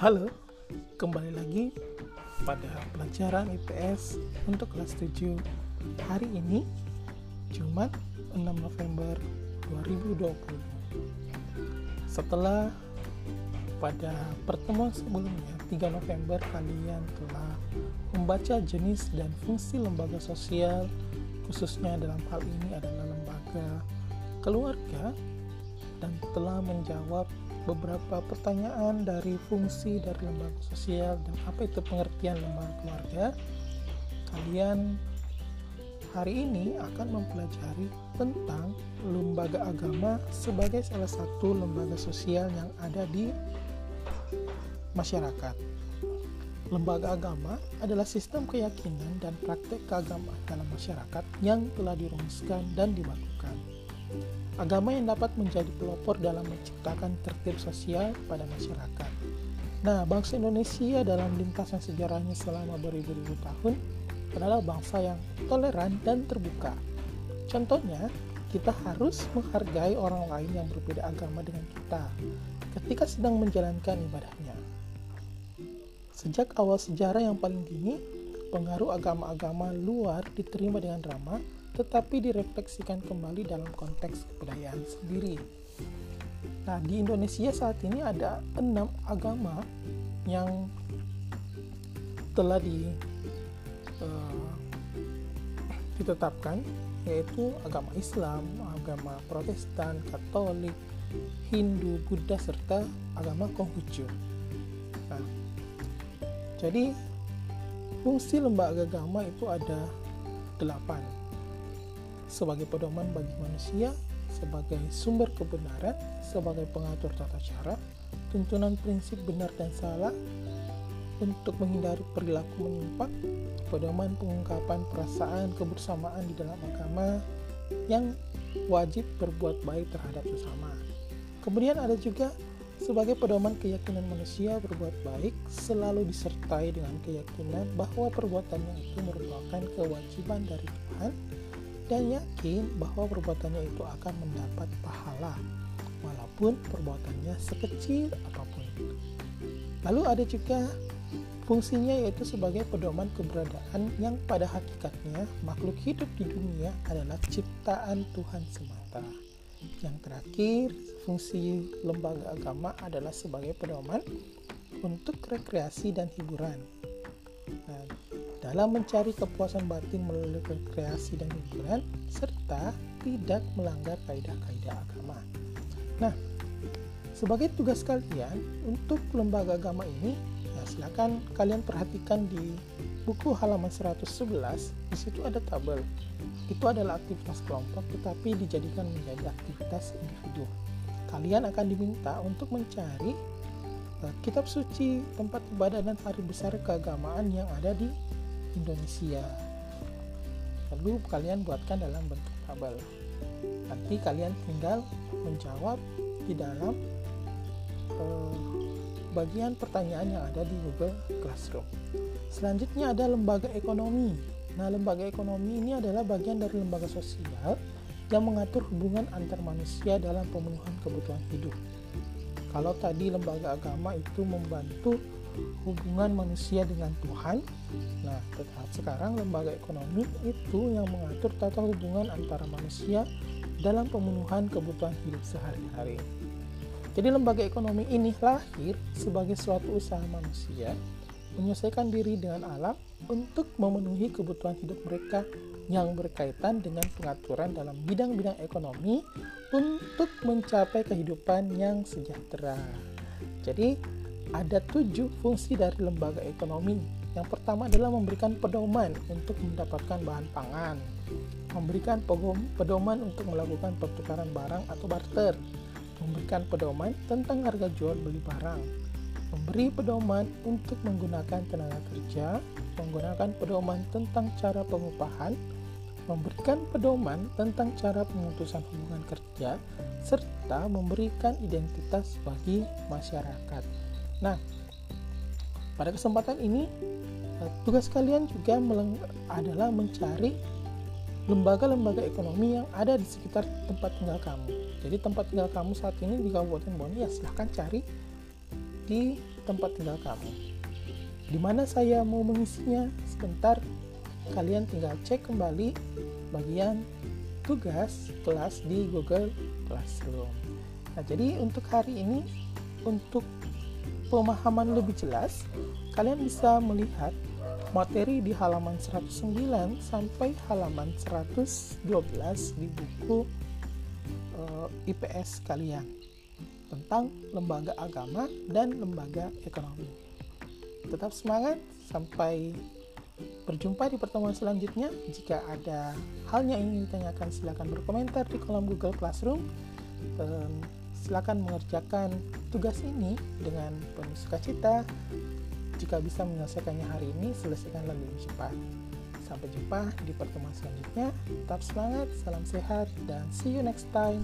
Halo, kembali lagi pada pelajaran IPS untuk kelas 7 hari ini Jumat 6 November 2020 setelah pada pertemuan sebelumnya 3 November kalian telah membaca jenis dan fungsi lembaga sosial khususnya dalam hal ini adalah lembaga keluarga dan telah menjawab beberapa pertanyaan dari fungsi dari lembaga sosial dan apa itu pengertian lembaga keluarga. Kalian hari ini akan mempelajari tentang lembaga agama sebagai salah satu lembaga sosial yang ada di masyarakat. Lembaga agama adalah sistem keyakinan dan praktek keagamaan dalam masyarakat yang telah dirumuskan dan dibakukan. Agama yang dapat menjadi pelopor dalam menciptakan tertib sosial pada masyarakat. Nah, bangsa Indonesia dalam lintasan sejarahnya selama beribu-ribu tahun adalah bangsa yang toleran dan terbuka. Contohnya, kita harus menghargai orang lain yang berbeda agama dengan kita ketika sedang menjalankan ibadahnya. Sejak awal sejarah yang paling dini, pengaruh agama-agama luar diterima dengan ramah, tetapi direfleksikan kembali dalam konteks kebudayaan sendiri. Nah, di Indonesia saat ini ada enam agama yang telah di, uh, ditetapkan, yaitu agama Islam, agama Protestan, Katolik, Hindu, Buddha, serta agama Konghucu. Nah, jadi fungsi lembaga agama itu ada delapan sebagai pedoman bagi manusia, sebagai sumber kebenaran, sebagai pengatur tata cara, tuntunan prinsip benar dan salah, untuk menghindari perilaku menyimpang, pedoman pengungkapan perasaan kebersamaan di dalam agama yang wajib berbuat baik terhadap sesama. Kemudian ada juga sebagai pedoman keyakinan manusia berbuat baik selalu disertai dengan keyakinan bahwa perbuatannya itu merupakan kewajiban dari Tuhan dan yakin bahwa perbuatannya itu akan mendapat pahala walaupun perbuatannya sekecil apa pun. Lalu ada juga fungsinya yaitu sebagai pedoman keberadaan yang pada hakikatnya makhluk hidup di dunia adalah ciptaan Tuhan semata. Yang terakhir, fungsi lembaga agama adalah sebagai pedoman untuk rekreasi dan hiburan. Nah, dalam mencari kepuasan batin melalui rekreasi dan hiburan, serta tidak melanggar kaidah-kaidah agama. Nah, sebagai tugas kalian untuk lembaga agama ini, ya silakan kalian perhatikan di buku halaman 111, di situ ada tabel itu adalah aktivitas kelompok tetapi dijadikan menjadi aktivitas individu. Kalian akan diminta untuk mencari uh, kitab suci, tempat ibadah dan hari besar keagamaan yang ada di Indonesia. Lalu kalian buatkan dalam bentuk tabel. Nanti kalian tinggal menjawab di dalam uh, bagian pertanyaan yang ada di Google Classroom. Selanjutnya ada lembaga ekonomi Nah, lembaga ekonomi ini adalah bagian dari lembaga sosial yang mengatur hubungan antar manusia dalam pemenuhan kebutuhan hidup. Kalau tadi lembaga agama itu membantu hubungan manusia dengan Tuhan, nah tetap sekarang lembaga ekonomi itu yang mengatur tata hubungan antara manusia dalam pemenuhan kebutuhan hidup sehari-hari. Jadi lembaga ekonomi ini lahir sebagai suatu usaha manusia menyelesaikan diri dengan alam untuk memenuhi kebutuhan hidup mereka yang berkaitan dengan pengaturan dalam bidang-bidang ekonomi untuk mencapai kehidupan yang sejahtera. Jadi, ada tujuh fungsi dari lembaga ekonomi. Yang pertama adalah memberikan pedoman untuk mendapatkan bahan pangan, memberikan pedoman untuk melakukan pertukaran barang atau barter, memberikan pedoman tentang harga jual beli barang, memberi pedoman untuk menggunakan tenaga kerja, menggunakan pedoman tentang cara pengupahan, memberikan pedoman tentang cara pemutusan hubungan kerja, serta memberikan identitas bagi masyarakat. Nah, pada kesempatan ini, eh, tugas kalian juga adalah mencari lembaga-lembaga ekonomi yang ada di sekitar tempat tinggal kamu. Jadi tempat tinggal kamu saat ini di Kabupaten Bone ya silahkan cari di tempat tinggal kamu. Di mana saya mau mengisinya? Sebentar, kalian tinggal cek kembali bagian tugas kelas di Google Classroom. Nah, jadi untuk hari ini, untuk pemahaman lebih jelas, kalian bisa melihat materi di halaman 109 sampai halaman 112 di buku uh, eh, IPS kalian tentang lembaga agama dan lembaga ekonomi. Tetap semangat, sampai berjumpa di pertemuan selanjutnya. Jika ada hal yang ingin ditanyakan, silakan berkomentar di kolom Google Classroom. Silakan mengerjakan tugas ini dengan penuh sukacita jika bisa menyelesaikannya hari ini, selesaikan lebih cepat. Sampai jumpa di pertemuan selanjutnya. Tetap semangat, salam sehat, dan see you next time.